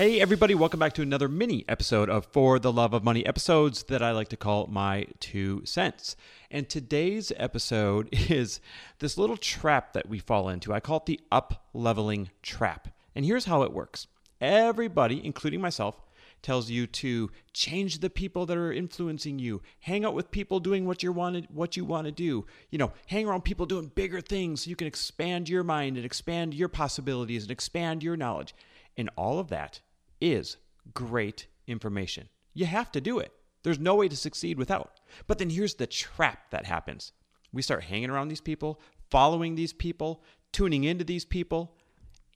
Hey, everybody, welcome back to another mini episode of For the Love of Money episodes that I like to call my two cents. And today's episode is this little trap that we fall into. I call it the up leveling trap. And here's how it works everybody, including myself, tells you to change the people that are influencing you hang out with people doing what you want to, what you want to do you know hang around people doing bigger things so you can expand your mind and expand your possibilities and expand your knowledge and all of that is great information. You have to do it. There's no way to succeed without. But then here's the trap that happens we start hanging around these people, following these people, tuning into these people,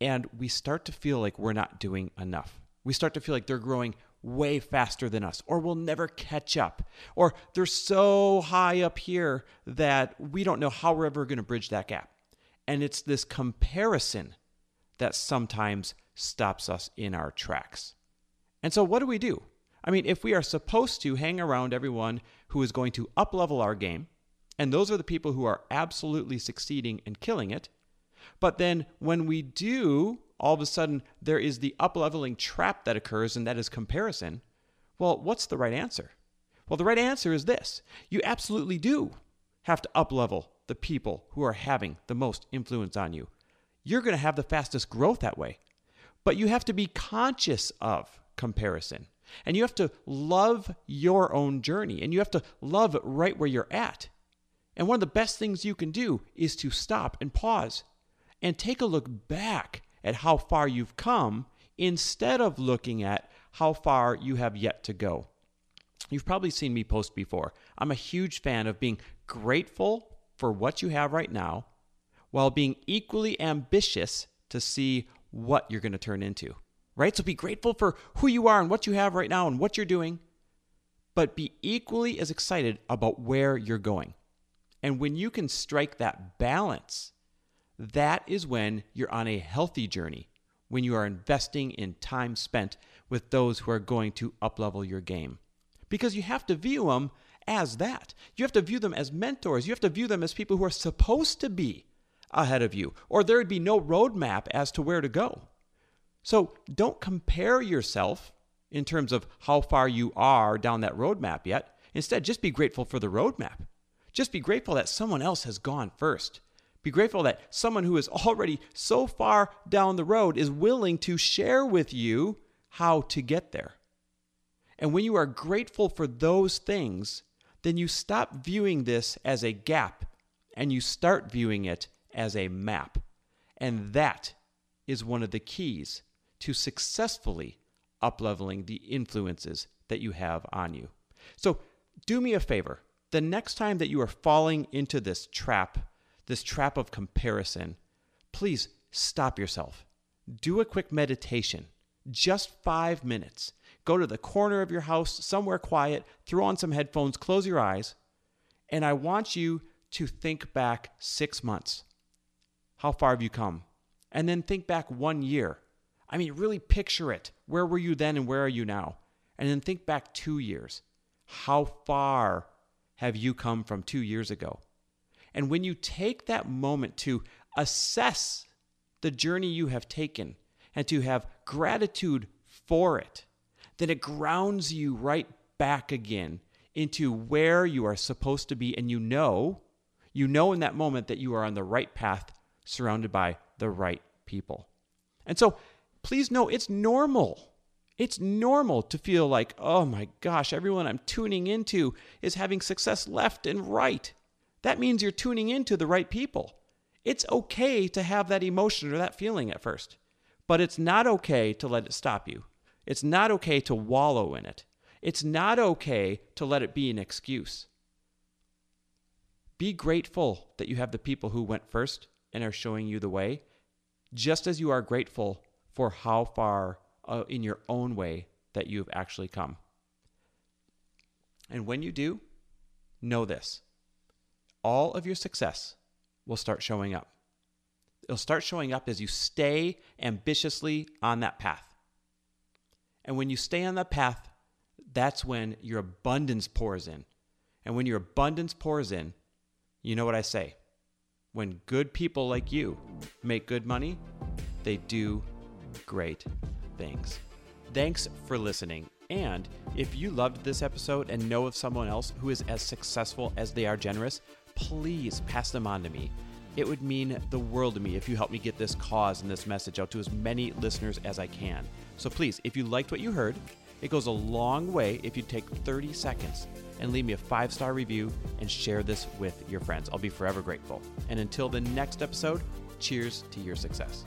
and we start to feel like we're not doing enough. We start to feel like they're growing way faster than us, or we'll never catch up, or they're so high up here that we don't know how we're ever going to bridge that gap. And it's this comparison that sometimes stops us in our tracks. And so, what do we do? I mean, if we are supposed to hang around everyone who is going to uplevel our game, and those are the people who are absolutely succeeding and killing it, but then when we do, all of a sudden there is the upleveling trap that occurs, and that is comparison. Well, what's the right answer? Well, the right answer is this you absolutely do have to uplevel the people who are having the most influence on you. You're going to have the fastest growth that way. But you have to be conscious of comparison. And you have to love your own journey. And you have to love right where you're at. And one of the best things you can do is to stop and pause and take a look back at how far you've come instead of looking at how far you have yet to go. You've probably seen me post before. I'm a huge fan of being grateful for what you have right now while being equally ambitious to see what you're going to turn into, right? So be grateful for who you are and what you have right now and what you're doing, but be equally as excited about where you're going. And when you can strike that balance, that is when you're on a healthy journey, when you are investing in time spent with those who are going to uplevel your game. Because you have to view them as that. You have to view them as mentors. You have to view them as people who are supposed to be ahead of you, or there would be no roadmap as to where to go. So don't compare yourself in terms of how far you are down that roadmap yet. Instead, just be grateful for the roadmap. Just be grateful that someone else has gone first. Be grateful that someone who is already so far down the road is willing to share with you how to get there. And when you are grateful for those things, then you stop viewing this as a gap and you start viewing it as a map. And that is one of the keys to successfully upleveling the influences that you have on you. So, do me a favor. The next time that you are falling into this trap, this trap of comparison, please stop yourself. Do a quick meditation, just five minutes. Go to the corner of your house, somewhere quiet, throw on some headphones, close your eyes, and I want you to think back six months. How far have you come? And then think back one year. I mean, really picture it. Where were you then and where are you now? And then think back two years. How far have you come from two years ago? And when you take that moment to assess the journey you have taken and to have gratitude for it, then it grounds you right back again into where you are supposed to be. And you know, you know in that moment that you are on the right path surrounded by the right people. And so please know it's normal. It's normal to feel like, oh my gosh, everyone I'm tuning into is having success left and right. That means you're tuning into the right people. It's okay to have that emotion or that feeling at first, but it's not okay to let it stop you. It's not okay to wallow in it. It's not okay to let it be an excuse. Be grateful that you have the people who went first and are showing you the way, just as you are grateful for how far uh, in your own way that you've actually come. And when you do, know this all of your success will start showing up. It'll start showing up as you stay ambitiously on that path. And when you stay on that path, that's when your abundance pours in. And when your abundance pours in, you know what I say? When good people like you make good money, they do great things. Thanks for listening. And if you loved this episode and know of someone else who is as successful as they are generous, please pass them on to me. It would mean the world to me if you help me get this cause and this message out to as many listeners as I can. So please, if you liked what you heard, it goes a long way if you take 30 seconds and leave me a five star review and share this with your friends. I'll be forever grateful. And until the next episode, cheers to your success.